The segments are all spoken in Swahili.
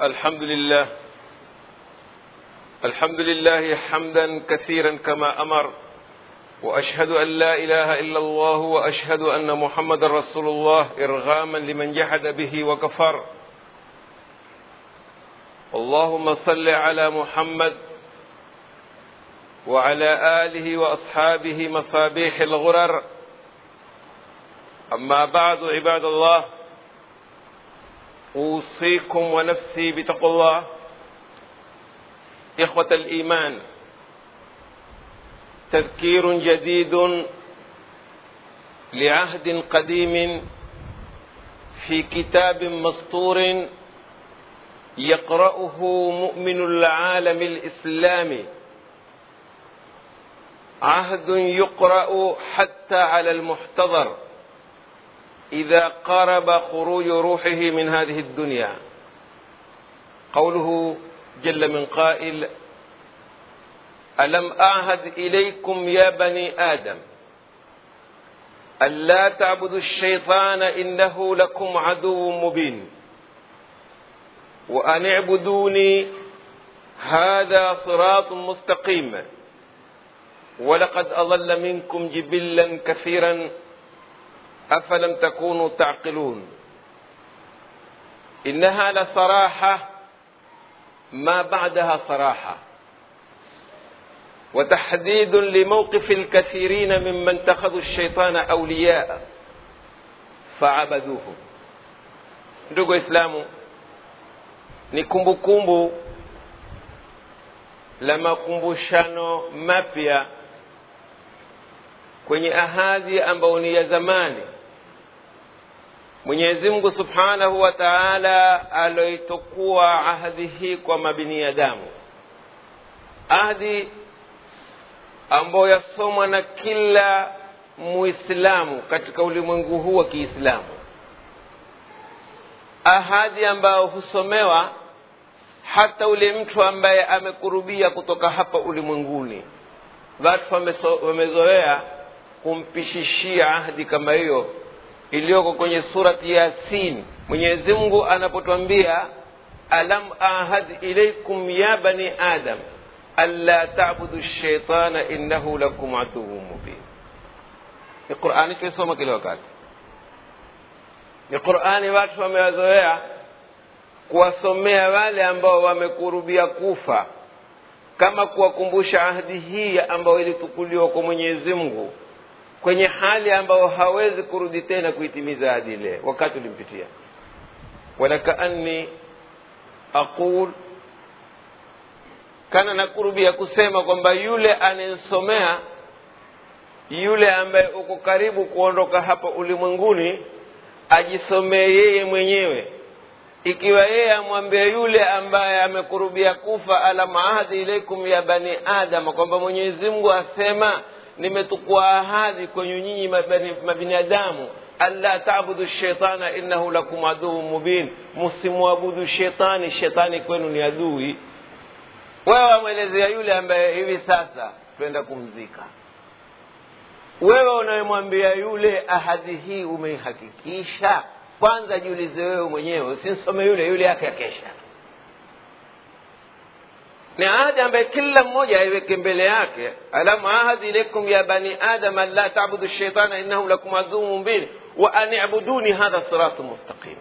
الحمد لله. الحمد لله حمدا كثيرا كما أمر وأشهد أن لا إله إلا الله وأشهد أن محمدا رسول الله إرغاما لمن جحد به وكفر. اللهم صل على محمد وعلى آله وأصحابه مصابيح الغرر. أما بعد عباد الله أوصيكم ونفسي بتقوى الله. إخوة الإيمان تذكير جديد لعهد قديم في كتاب مسطور يقرأه مؤمن العالم الإسلامي. عهد يقرأ حتى على المحتضر. إذا قرب خروج روحه من هذه الدنيا. قوله جل من قائل ألم أعهد إليكم يا بني آدم الا تعبدوا الشيطان إنه لكم عدو مبين وأن اعبدوني هذا صراط مستقيم. ولقد أضل منكم جبلا كثيرا أفلم تكونوا تعقلون؟ إنها لصراحة ما بعدها صراحة. وتحديد لموقف الكثيرين ممن اتخذوا الشيطان أولياء فعبدوه ndugu waislamu ni kumbukumbu la makumbushano mapya kwenye ahadi ambayo ni ya zamani. Mwenyezi mungu subhanahu wa taala aloitukua ahadi hii kwa mabiniadamu. Ahadi ambayo yasomwa na kila muislamu katika ulimwengu huu wa kiislamu. Ahadi ambayo husomewa hata ule mtu ambaye amekurubia kutoka hapa ulimwenguni. Watu wamezoea kumpishishia ahdi kama hiyo iliyoko kwenye surati yasin. Mwenyezi anapotwambia alam ahad ilaikum ya bani adam anla tabudu shaitana innahu lakum aduwu mubin. Ni qurani tuisoma kile wakati. Ni qurani watu wamewazoea kuwasomea wale ambao wamekurubia kufa kama kuwakumbusha ahdi hii ambayo ilitukuliwa kwa mwenyezi mungu kwenye hali ambayo hawezi kurudi tena kuitimiza hadi ile wakati ulimpitia. Walakaanni aqul kana nakurubia kusema kwamba yule anayesomea yule ambaye uko karibu kuondoka hapa ulimwenguni ajisomee yeye mwenyewe. Ikiwa yeye amwambia yule ambaye amekurubia kufa alam ahadi ilaikum ya bani adama kwamba mwenyezi mungu asema nimetukua ahadi kwenye nyinyi mabinadamu. Alla tabudu shaitana innahu lakum aduu mubin. Msimwabudu shetani shetani kwenu ni adui. Wewe wamwelezea yule ambaye hivi sasa twenda kumzika. Wewe unayemwambia yule ahadi hii umeihakikisha? Kwanza jiulize wewe mwenyewe usimsome yule yule yake akesha ni ahadi ambaye kila mmoja aiweke mbele yake. Alamu ahadi ilaikum ya bani adam an la tabudu shaitana innahu lakum aduu mubin wa an ibuduni hadha siratu mustaqim.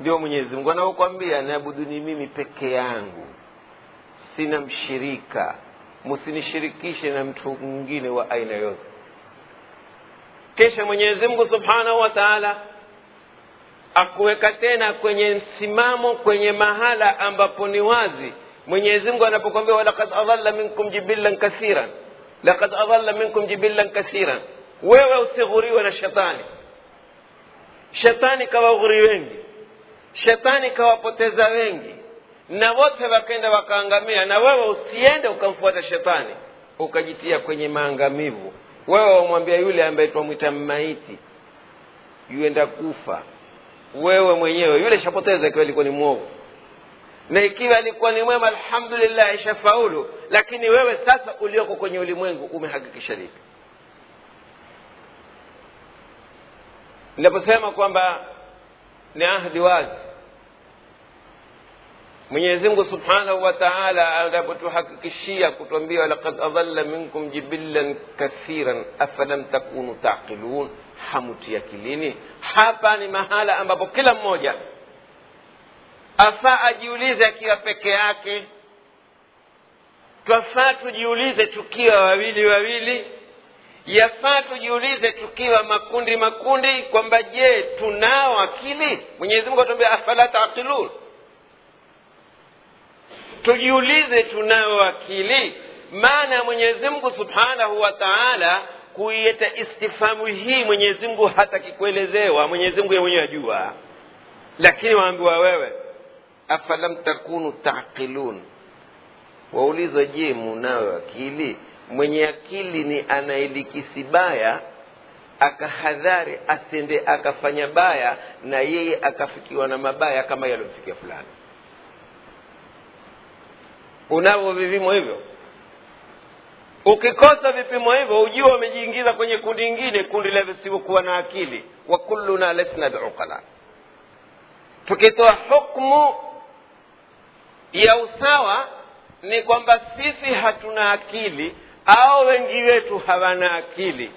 Ndio mwenyezi mungu anaokwambia niabuduni mimi peke yangu. Sina mshirika. Msinishirikishe na mtu mwingine wa aina yote kisha mwenyezi mungu subhanahu wa taala akuweka tena kwenye msimamo kwenye mahala ambapo ni wazi. Mwenyezi mungu anapokwambia walakad adalla minkum jibillan kathiran. Lakad adalla minkum jibillan kathiran. Wewe usighuriwe na shetani. Shetani kawaghuri wengi. Shetani kawapoteza wengi. Na wote wakenda wakaangamia. Na wewe usiende ukamfuata shetani. Ukajitia kwenye maangamivu. Wewe wamwambia yule ambaye twamwita maiti yuenda kufa wewe mwenyewe. Yule shapoteza ikiwa ilikuwa ni mwovu na ikiwa alikuwa ni mwema alhamdulillah ishafaulu lakini wewe sasa ulioko kwenye ulimwengu umehakikisha lipi? Ninaposema kwamba ni ahdi wazi mwenyezi mungu subhanahu wa taala anapotuhakikishia kutuambia lakad adalla minkum jibillan kathiran afalam takunu taqilun hamuti akilini hapa ni mahala ambapo kila mmoja afaa ajiulize akiwa peke yake. Twafaa tujiulize tukiwa wawili wawili. Yafaa tujiulize tukiwa makundi makundi kwamba je tunao akili? Mwenyezi mungu atuambia afala taqilun. Tujiulize tunao akili. Maana ya mungu subhanahu wa taala kuieta istifamu hii mwenyezi mungu hataki kuelezewa mwenyezi mungu ye mwenyewe ajua. Lakini waambiwa wewe afalam takunu taqilun? Waulizwa je munayo akili? Mwenye akili ni anayelikisi baya akahadhari asende akafanya baya na yeye akafikiwa na mabaya kama yaliyomfikia fulani. Unavyo vivimo hivyo ukikosa vipimo hivyo ujua umejiingiza kwenye kundi ingine kundi la visivyokuwa na akili wa kulluna lasna biuqala tukitoa hukmu ya usawa ni kwamba sisi hatuna akili au wengi wetu hawana akili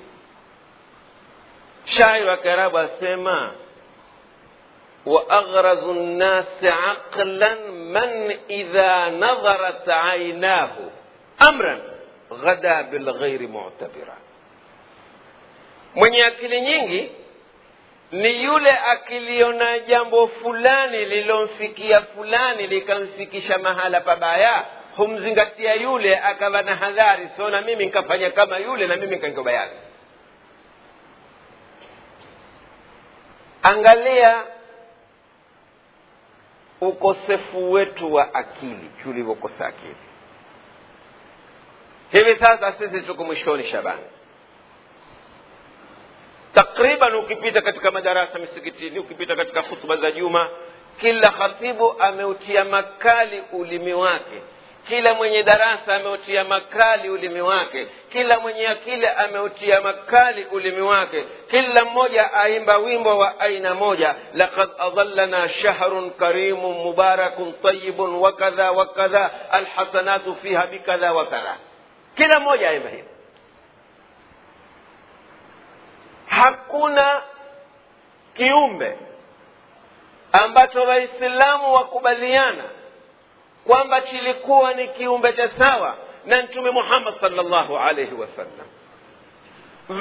shairi wa kiarabu asema واغرز الناس عقلا من اذا نظرت عيناه امرا ghada bilghairi mu'tabira. Mwenye akili nyingi ni yule akiliona jambo fulani lilomfikia fulani likamfikisha mahala pabaya humzingatia yule akawa na hadhari so na mimi nkafanya kama yule na mimi nkangoba angalia ukosefu wetu wa akili tulivyokosa akili hivi sasa sisi tuko mwishoni shabani takriban ukipita katika madarasa misikitini ukipita katika hutuba za juma kila khatibu ameutia makali ulimi wake. Kila mwenye darasa ameutia makali ulimi wake. Kila mwenye akili ameutia makali ulimi wake. Kila mmoja aimba wimbo wa aina moja. Laqad adallana shahrun karimun mubarakun tayibun wakadha wakadha alhasanatu fiha bikadha wakadha kila mmoja aimba hivi hakuna kiumbe ambacho waislamu wakubaliana kwamba kilikuwa ni kiumbe cha sawa na mtume muhammad salllahu alaihi wasallam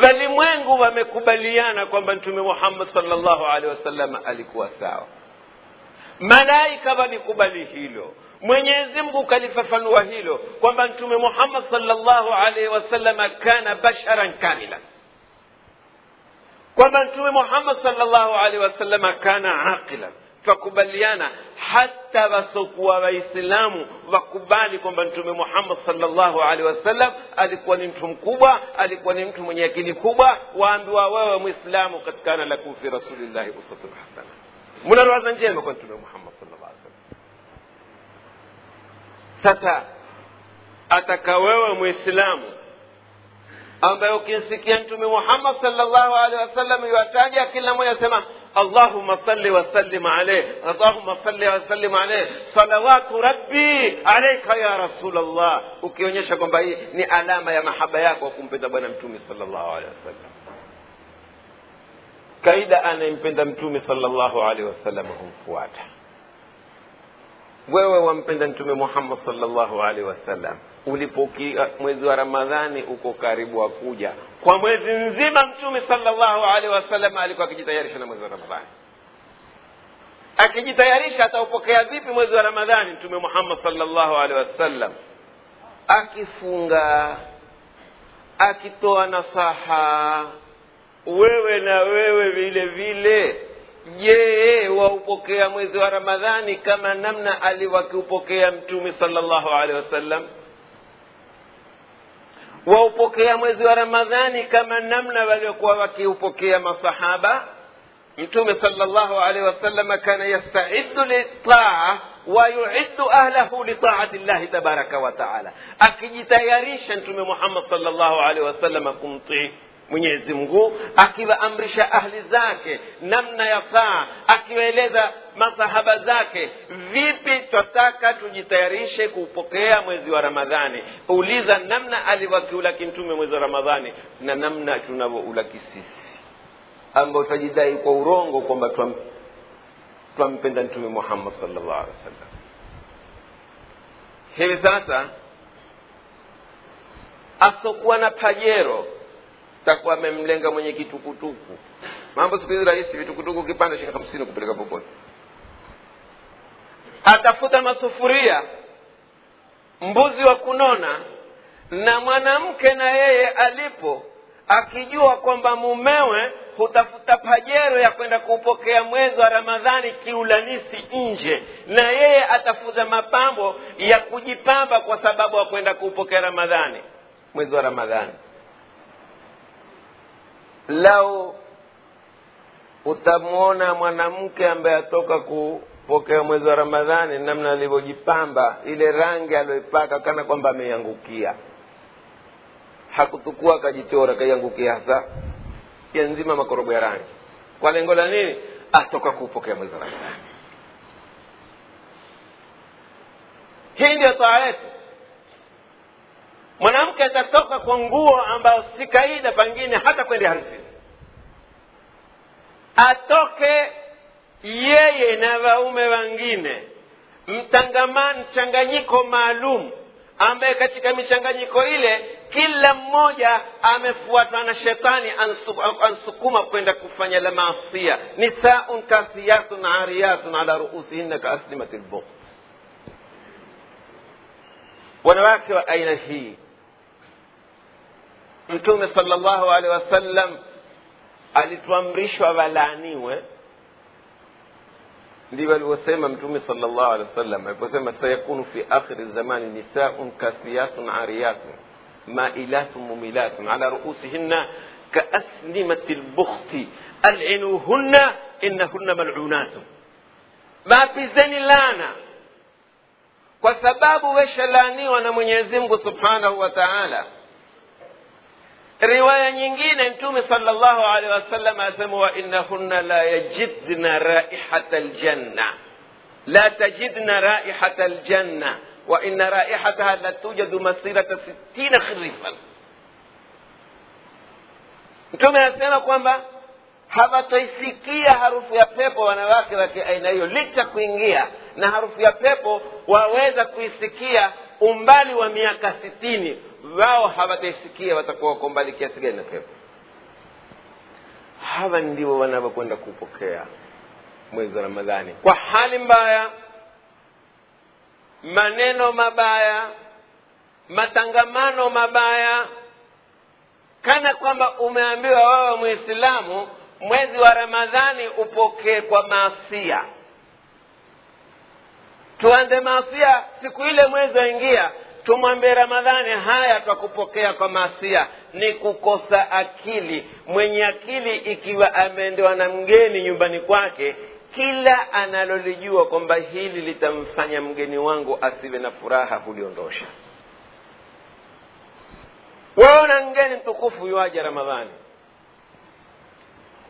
walimwengu wamekubaliana kwamba mtume muhammad salllahu alaihi wasallam alikuwa sawa. Malaika walikubali hilo mwenyezi mungu kalifafanua hilo kwamba mtume muhammad salllahu alaihi wasallam kana basharan kamila kwamba mtume muhammad salllahu alaihi wasallam kana aqilan twakubaliana hata wasokuwa waislamu wakubali kwamba mtume muhammad salllahu alehi wasallam alikuwa ni mtu mkubwa alikuwa ni mtu mwenye akili kubwa waambiwa wewe mwislamu katikana lakum fi rasulillahi uswatun hasana muna rawaza njema kwa mtume muhammad sallallahu alaihi wasallam sasa ataka wewe mwislamu ambaye ukimsikia mtume muhammad salllahu alehi wasallam iwataja kila mmoja asema اللهم صل وسلم عليه اللهم صل وسلم عليه صلوات ربي عليك يا رسول الله ukionyesha kwamba hii ni alama ya mahaba yako kumpenda bwana mtume sallallahu alaihi wasallam kaida anayempenda mtume sallallahu alaihi wasallam humfuata wewe wampenda mtume muhammad salllahu alaihi wasallam. Ulipokia mwezi wa ramadhani uko karibu wa kuja. Kwa mwezi mzima mtume salllahu alaihi wasallam alikuwa akijitayarisha na mwezi wa ramadhani. Akijitayarisha ataupokea vipi mwezi wa ramadhani mtume muhammad salllahu alaihi wasallam? Akifunga akitoa nasaha. Wewe na wewe vile vile je waupokea mwezi wa ramadhani kama namna aliwakiupokea mtume salllahu alaihi wasallam waupokea mwezi wa ramadhani kama namna waliokuwa wakiupokea masahaba mtume salllahu alaihi wasallam kana yastaidu litaa wayuiddu ahlahu litaati llahi tabaraka wa taala akijitayarisha mtume muhammad salllahu alaihi wasallam kumtii mwenyezi mungu akiwaamrisha ahli zake namna ya saa akiwaeleza masahaba zake vipi twataka tujitayarishe kuupokea mwezi wa ramadhani? Uliza namna alivyokiulaki mtume mwezi wa ramadhani na namna tunavyoulaki sisi ambao twajidai kwa urongo kwamba twampenda mtume muhammad salllah alih wa sallam hivi sasa asokuwa na pajero takuwa amemlenga mwenye kitukutuku. Mambo siku hizi rahisi vitukutuku kipanda shilingi hamsini kupeleka popote. Atafuta masufuria mbuzi wa kunona na mwanamke na yeye alipo akijua kwamba mumewe hutafuta pajero ya kwenda kuupokea mwezi wa ramadhani kiulanisi nje na yeye atafuta mapambo ya kujipamba kwa sababu ya kwenda kuupokea ramadhani mwezi wa ramadhani lau utamwona mwanamke ambaye atoka kupokea mwezi wa ramadhani namna alivyojipamba ile rangi aliyoipaka kana kwamba ameiangukia hakutukua akajichora akaiangukia hasa ya nzima makorogo ya rangi. Kwa lengo la nini? Atoka kupokea mwezi wa ramadhani. Hii ndio taa yetu mwanamke atatoka kwa nguo ambayo si kaida pengine hata kwenda harusini atoke yeye na waume wengine mchanganyiko maalum ambaye katika michanganyiko ile kila mmoja amefuatwa na shetani ansukuma kwenda kufanya la maasia nisaun kasiyatun ariyatun ala ruusihinna kaaslimati lbukh wanawake wa aina hii mtume sala llahu alehi wasallam alituamrishwa walaaniwe ndivyo alivyosema mtume sala llahu alehi wasallam aliposema sayakunu fi akhiri zamani nisaun kasiyatun ariyatun mailatun mumilatun ala ruusihinna kaaslimati lbukhti alinuhunna innahunna malunatun maapizeni lana kwa sababu weshalaaniwa na mwenyezi mungu subhanahu wa taala riwaya nyingine mtume sala llahu alehi wasallam asema wa innahunna la yajidna raihata ljanna la tajidna raihata ljanna wa inna raihataha la tujadu masirata sittina khirifan mtume anasema kwamba hawataisikia harufu ya pepo wanawake wa kiaina hiyo licha kuingia na harufu ya pepo waweza kuisikia umbali wa miaka sitini wao hawataisikia watakuwa wako mbali kiasi gani na pepo. Hawa ndio wanavyokwenda kupokea mwezi wa ramadhani. Kwa hali mbaya maneno mabaya matangamano mabaya kana kwamba umeambiwa wewe mwislamu mwezi wa ramadhani upokee kwa maasia tuanze maasia. Siku ile mwezi waingia tumwambie ramadhani haya twakupokea kwa maasia. Ni kukosa akili. Mwenye akili ikiwa ameendewa na mgeni nyumbani kwake kila analolijua kwamba hili litamfanya mgeni wangu asiwe na furaha huliondosha. Waona mgeni mtukufu yuaja ramadhani?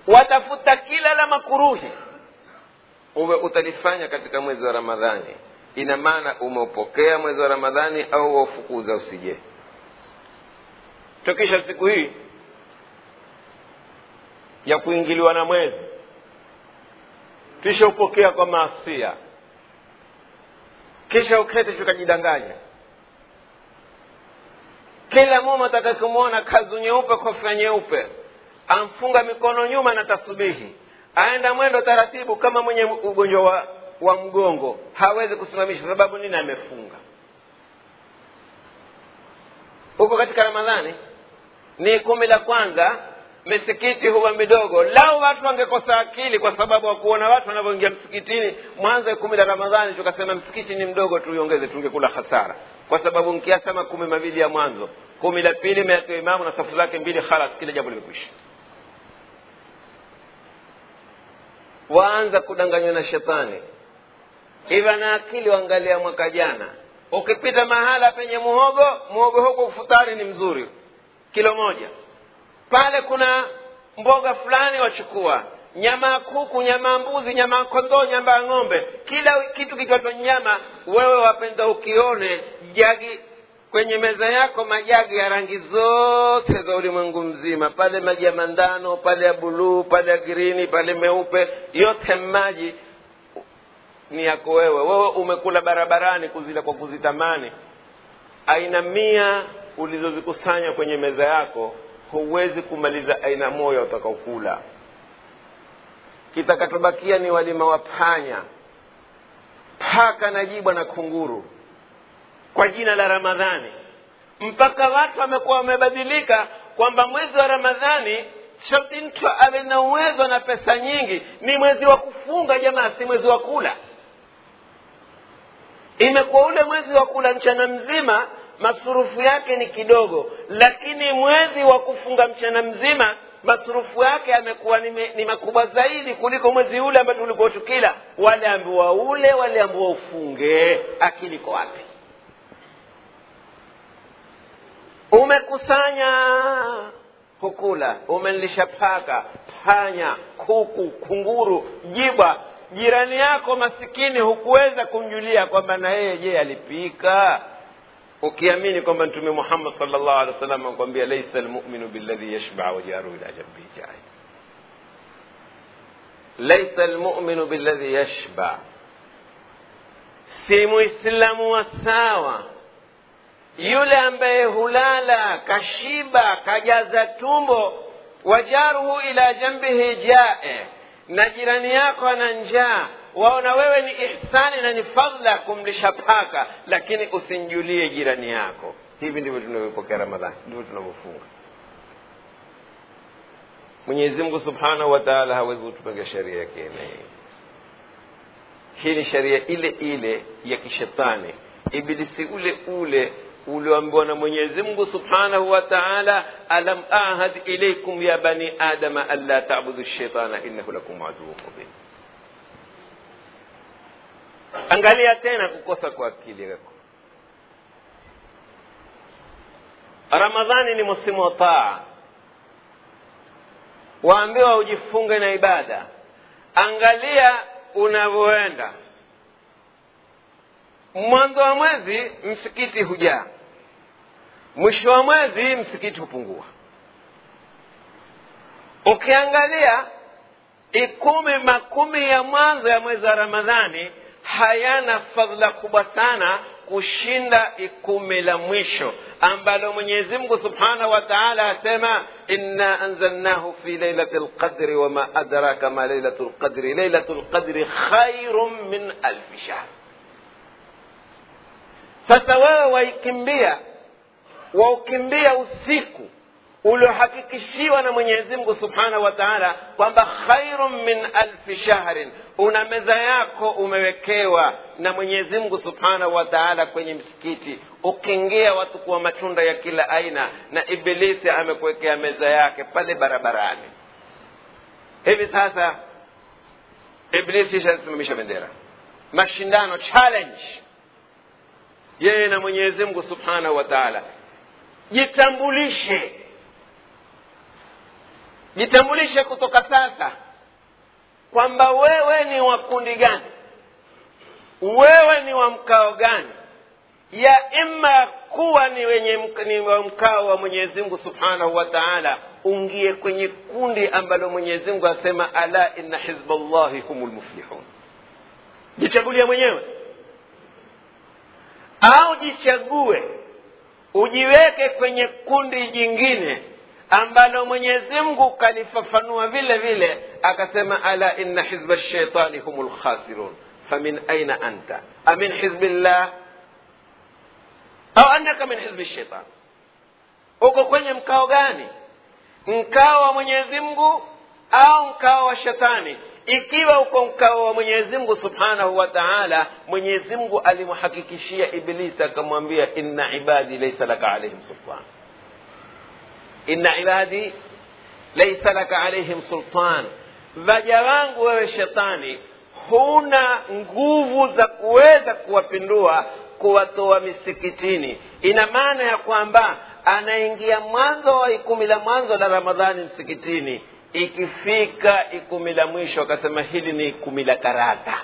Watafuta kila la makuruhi uwe utalifanya katika mwezi wa ramadhani. Ina maana umeupokea mwezi wa ramadhani au waufukuza usije. Tokisha siku hii ya kuingiliwa na mwezi kisha upokea kwa maasia. Kisha ukete tukajidanganya kila mume atakakumwona kazu nyeupe kofia nyeupe amfunga mikono nyuma na tasubihi aenda mwendo taratibu kama mwenye ugonjwa wa, wa mgongo. Hawezi kusimamisha sababu nini amefunga? Huko katika ramadhani? Ni kumi la kwanza. Misikiti huwa midogo. Lau watu wangekosa akili kwa sababu wa watu wanavyoingia msikitini mwanzo ya kumi la ramadhani tukasema msikiti ni mdogo tuiongeze tungekula hasara. Kwa sababu nkiasa kumi mawili ya mwanzo kumi la pili meatiwa imamu na safu zake mbili khalas kila jambo limekwisha waanza kudanganywa na shetani. Iva na akili waangalia mwaka jana. Ukipita mahala penye muhogo muhogo huko futari ni mzuri. Kilo moja. Pale kuna mboga fulani wachukua. Nyama ya kuku nyama ya mbuzi nyama ya kondoo nyama ya ng'ombe. Kila kitu kikiwatwa nyama wewe wapenda ukione jagi kwenye meza yako majagi ya rangi zote za ulimwengu mzima. Pale maji ya mandano pale ya buluu pale ya girini pale meupe. Yote maji ni yako wewe. Wewe umekula barabarani kuzila kwa kuzitamani. Aina mia ulizozikusanya kwenye meza yako huwezi kumaliza aina moja utakaokula. Kitakachobakia ni walima wa panya. Paka na jibwa na kunguru kwa jina la ramadhani. Mpaka watu wamekuwa wamebadilika kwamba mwezi wa ramadhani sharti mtu awe na uwezo na pesa nyingi ni mwezi wa kufunga jamaa si mwezi wa kula. Imekuwa ule mwezi wa kula mchana mzima masurufu yake ni kidogo lakini mwezi wa kufunga mchana mzima masurufu yake yamekuwa ni, ni makubwa zaidi kuliko mwezi ule ambao tulikuwa tukila wale ambiwa ule wale ambiwa ufunge. Akili iko wapi umekusanya hukula umenilisha paka panya kuku kunguru jibwa jirani yako masikini hukuweza kumjulia kwamba na yeye je alipika? Ukiamini kwamba mtume muhammad sal llahu alehi wa sallam akwambia laisa lmuminu billadhi yashba wajaru ila jambihi jai laisa lmuminu billadhi yashba. Si muislamu wa sawa yule ambaye hulala kashiba kajaza tumbo wajaruhu ila jambihi jae na jirani yako ana njaa waona wewe ni ihsani na ni fadla kumlisha paka lakini usimjulie jirani yako. Hivi ndivyo tunavyopokea ramadhani ndivyo tunavyofunga. Mwenyezi mungu subhanahu wa hawezi kutupaga sheria yake yenyewe hii ni sheria ile ile ya kishetani. Ibilisi ule ule ulioambiwa na mwenyezi mungu subhanahu wa taala alam ahad ilaikum ya bani adama anla tabudu shaitana innahu lakum aduu mubin. Angalia tena kukosa kwa akili yako. Ramadhani ni msimu wa taa. Waambiwa ujifunge na ibada. Angalia unavyoenda. Mwanzo wa mwezi msikiti hujaa mwisho wa mwezi msikiti hupungua ukiangalia ikumi makumi ya mwanzo ya mwezi wa ramadhani hayana fadhila kubwa sana kushinda ikumi la mwisho ambalo mwenyezi mungu subhanahu wa taala asema inna anzalnahu fi lailati lqadri wama adraka ma lailatu lqadri lailatu lqadri khairun min alfi shahr sasa wewe waikimbia waukimbia usiku uliohakikishiwa na mwenyezi mungu subhanahu wa taala kwamba khairun min alfi shahrin una meza yako umewekewa na mwenyezi mungu subhanahu wa taala kwenye msikiti ukiingia watu kuwa matunda ya kila aina na ibilisi amekuwekea meza yake pale barabarani. Hivi sasa iblisi ishasimamisha bendera. Mashindano challenge yeye na mwenyezi mungu subhanahu wa taala jitambulishe. Jitambulishe kutoka sasa kwamba wewe ni wa kundi gani? Wewe ni wa mkao gani? Ya ima kuwa ni wenye ni wa mkao wa mwenyezi mungu subhanahu wa taala ungie kwenye kundi ambalo mwenyezi mungu asema ala inna hizballahi humu lmuflihun jichagulie mwenyewe. Au jichague ujiweke kwenye kundi jingine ambalo mwenyezi mungu kalifafanua vile vile akasema ala inna hizba lshaitani hum lkhasirun famin aina anta? Amin hizbi llah au annaka min hizbi lshaitan uko kwenye mkao gani? Mkao wa mwenyezi mungu au mkao wa shetani ikiwa uko mkao wa mwenyezi mungu subhanahu wa taala mwenyezi mungu alimhakikishia iblisi akamwambia inna ibadi laisa laka alaihim sultan. Inna ibadi laisa laka alaihim sultan. Vaja wangu wewe shetani huna nguvu za kuweza kuwapindua kuwatoa misikitini. Ina maana ya kwamba anaingia mwanzo wa ikumi la mwanzo la ramadhani msikitini ikifika ikumi la mwisho akasema hili ni kumi la karata.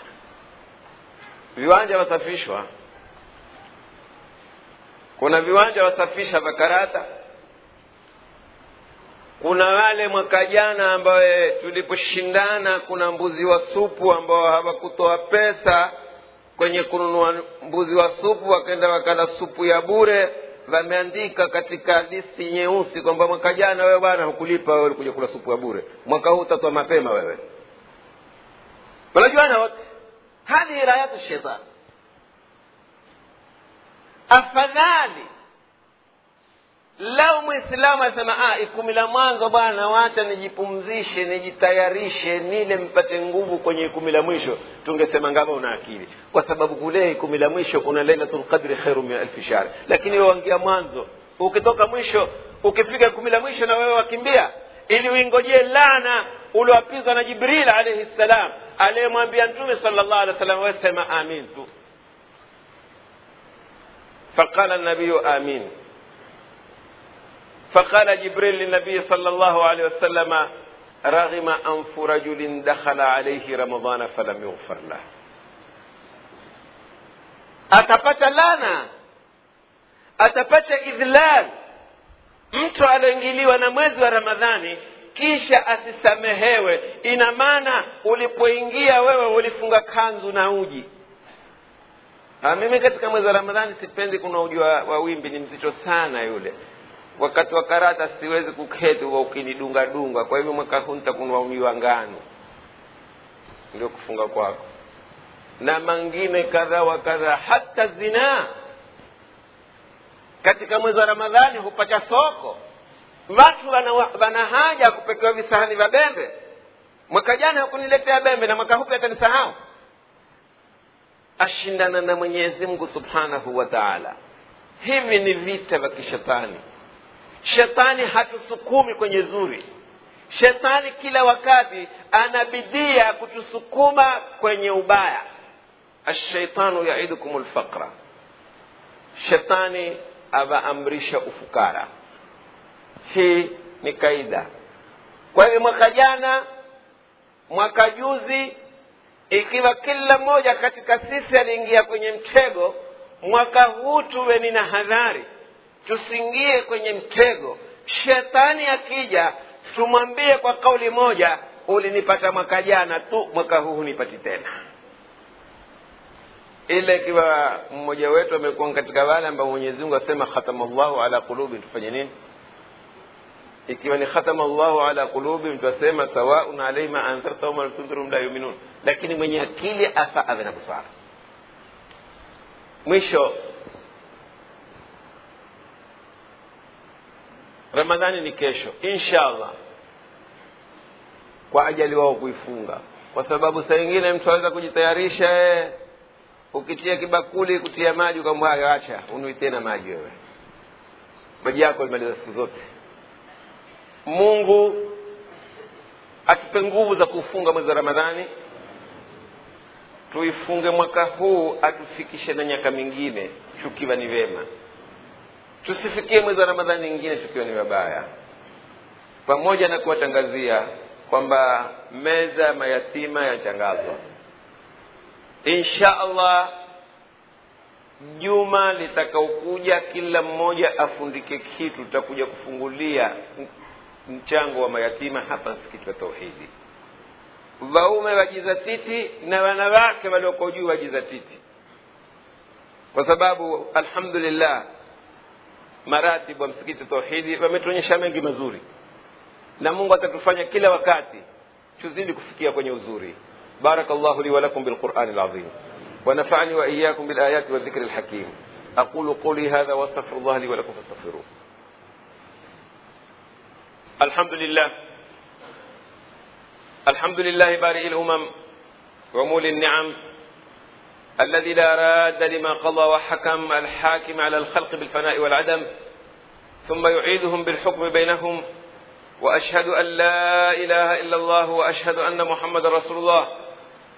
Viwanja wasafishwa. Kuna viwanja wasafisha vya karata. Kuna wale mwaka jana ambaye tuliposhindana kuna mbuzi wa supu ambao hawakutoa pesa kwenye kununua mbuzi wa supu wakaenda wakala supu ya bure wameandika katika listi nyeusi kwamba mwaka jana wewe bwana hukulipa wewe ulikuja kula supu ya bure. Mwaka huu utatoa mapema wewe. Unajuana wote hadhihi rayatu shetani afadhali lao mwislamu asema ah, ikumi la mwanzo bwana wacha nijipumzishe nijitayarishe nile mpate nguvu kwenye ikumi la mwisho. Tungesema ngama una akili. Kwa sababu kule ikumi la mwisho kuna lailatul qadri khairu min alfi shahri lakini wangia mwanzo. Ukitoka mwisho ukifika ikumi la mwisho na wewe wakimbia. Ili uingojee lana uliwapizwa na jibril alaihi ssalam aliyemwambia mtume sala llahu alehi wa sallam wesema amin tu. Faqala nabiyu amin. فقال جبريل للنبي صلى الله عليه وسلم رغم أنف رجل دخل عليه رمضان فلم يغفر له atapata lana atapata idhlal mtu aliingiliwa na mwezi wa ramadhani kisha asisamehewe ina maana ulipoingia wewe ulifunga kanzu na uji Ha, mimi katika mwezi wa ramadhani sipendi kuna uji wa, wa wimbi ni mzito sana yule wakati wa karata siwezi kuketi wa ukinidunga dunga. Kwa hivyo mwaka huu nitakunua uji ngano. Ndio kufunga kwako. Na mangine kadha wa kadha hata zinaa katika mwezi wa ramadhani hupata soko. Watu wana, wana haja ya kupekewa visahani vya bembe. Mwaka jana hakuniletea bembe na mwaka hupi atanisahau? Ashindana na mwenyezi mungu subhanahu wa taala. Hivi ni vita vya kishetani shetani hatusukumi kwenye zuri. Shetani kila wakati anabidia kutusukuma kwenye ubaya. Ashaitanu yaidukum lfaqra shetani avaamrisha ufukara. Hii ni kaida. Kwa hivyo mwaka jana mwaka juzi ikiwa kila mmoja katika sisi aliingia kwenye mtego mwaka huu tuwe ni na hadhari tusiingie kwenye mtego. Shetani akija tumwambie kwa kauli moja ulinipata mwaka jana tu mwaka huu hunipati tena. Ile ikiwa mmoja wetu amekuwa katika wale ambao mwenyezi mungu asema khatama llahu ala qulubi tufanye nini? Ikiwa ni khatama llahu ala qulubihim twasema sawaun alaihim anzartahum am la yuminun. Lakini mwenye akili afa awe na busara. Mwisho ramadhani ni kesho insha allah kwa ajali wao kuifunga. Kwa sababu saa ingine mtu aweza kujitayarisha ee, ukitia kibakuli kutia maji kwamba hayo tena maji wewe. Maji yako limaliza siku zote. Mungu atupe nguvu za kufunga mwezi wa ramadhani. Tuifunge mwaka huu atufikishe na nyaka mingine. Chukiwa ni vema tusifikie mwezi wa ramadhani nyingine tukiwa ni wabaya. Pamoja na kuwatangazia kwamba meza ya mayatima yatangazwa. Insha allah juma litakaokuja kila mmoja afundike kitu tutakuja kufungulia mchango wa mayatima hapa msikiti wa tauhidi. Waume wajizatiti na wanawake walioko juu wajizatiti kwa sababu alhamdulillah maratibu wa msikiti tauhidi wametuonyesha mengi mazuri. Na mungu atatufanya kila wakati tuzidi kufikia kwenye uzuri. الله لي ولكم بالقرآن العظيم ونفعني وإياكم بالآيات والذكر الحكيم أقول قولي هذا واستغفر الله لي ولكم فاستغفروه الحمد لله الحمد لله بارئ الأمم ومولي النعم الذي لا راد لما قضى وحكم الحاكم على الخلق بالفناء والعدم ثم يعيدهم بالحكم بينهم وأشهد أن لا إله إلا الله وأشهد أن محمدا رسول الله.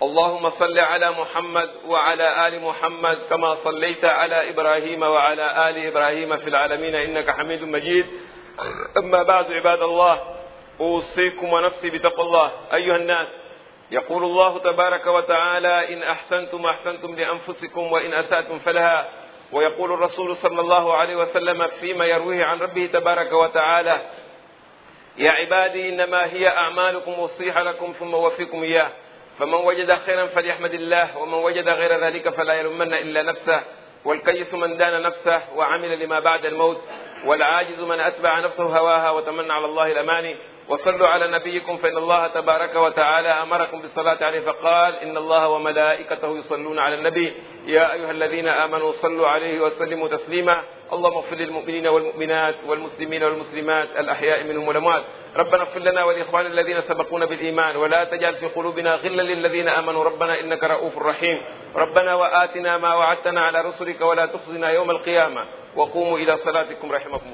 اللهم صل على محمد وعلى آل محمد كما صليت على إبراهيم وعلى آل إبراهيم في العالمين إنك حميد مجيد. أما بعد عباد الله أوصيكم ونفسي بتقوى الله. أيها الناس يقول الله تبارك وتعالى إن أحسنتم أحسنتم لأنفسكم وإن أسأتم فلها. ويقول الرسول صلى الله عليه وسلم فيما يرويه عن ربه تبارك وتعالى يا عبادي إنما هي أعمالكم اوصيح لكم ثم أوفيكم إياه. فمن وجد خيرا فليحمد الله ومن وجد غير ذلك فلا يلومن إلا نفسه. والكيس من دان نفسه وعمل لما بعد الموت والعاجز من أتبع نفسه هواها وتمنى على الله الأماني. وصلوا على نبيكم فإن الله تبارك وتعالى أمركم بالصلاة عليه فقال إن الله وملائكته يصلون على النبي. يا أيها الذين آمنوا صلوا عليه وسلموا تسليما. اللهم اغفر للمؤمنين والمؤمنات والمسلمين والمسلمات الأحياء منهم والأموات. ربنا اغفر لنا ولإخواننا الذين سبقونا بالإيمان. ولا تجعل في قلوبنا غلا للذين آمنوا. ربنا إنك رؤوف رحيم. ربنا وآتنا ما وعدتنا على رسلك ولا تخزنا يوم القيامة. وقوموا إلى صلاتكم رحمكم الله.